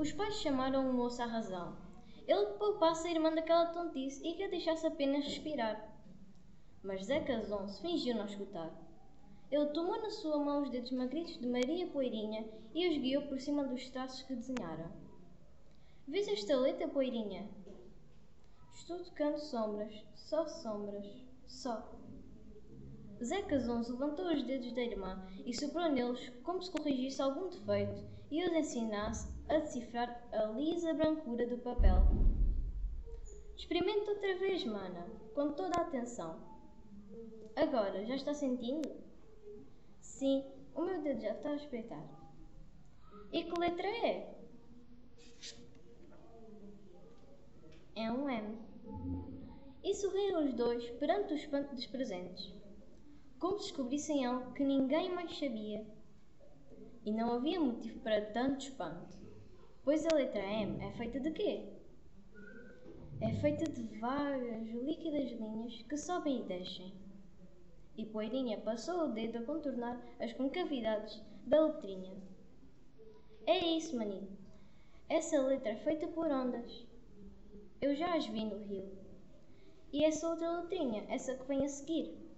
Os pais chamaram o moço à razão. Ele poupasse a irmã daquela tontice e que a deixasse apenas respirar. Mas Zé Casonço fingiu não escutar. Ele tomou na sua mão os dedos magritos de Maria Poeirinha e os guiou por cima dos traços que desenhara. Vês esta letra, Poeirinha? Estou tocando sombras, só sombras, só. Zé Casonço levantou os dedos da irmã e soprou neles como se corrigisse algum defeito e os ensinasse a decifrar a lisa brancura do papel. Experimenta outra vez, mana, com toda a atenção. Agora, já está sentindo? Sim, o meu dedo já está a espreitar. E que letra é? É um M. E sorriram os dois perante o espanto dos presentes como se descobrissem algo que ninguém mais sabia. E não havia motivo para tanto espanto, pois a letra M é feita de quê? É feita de vagas, líquidas linhas que sobem e descem. E Poeirinha passou o dedo a contornar as concavidades da letrinha. É isso, menino. Essa letra é feita por ondas. Eu já as vi no rio. E essa outra letrinha, essa que vem a seguir,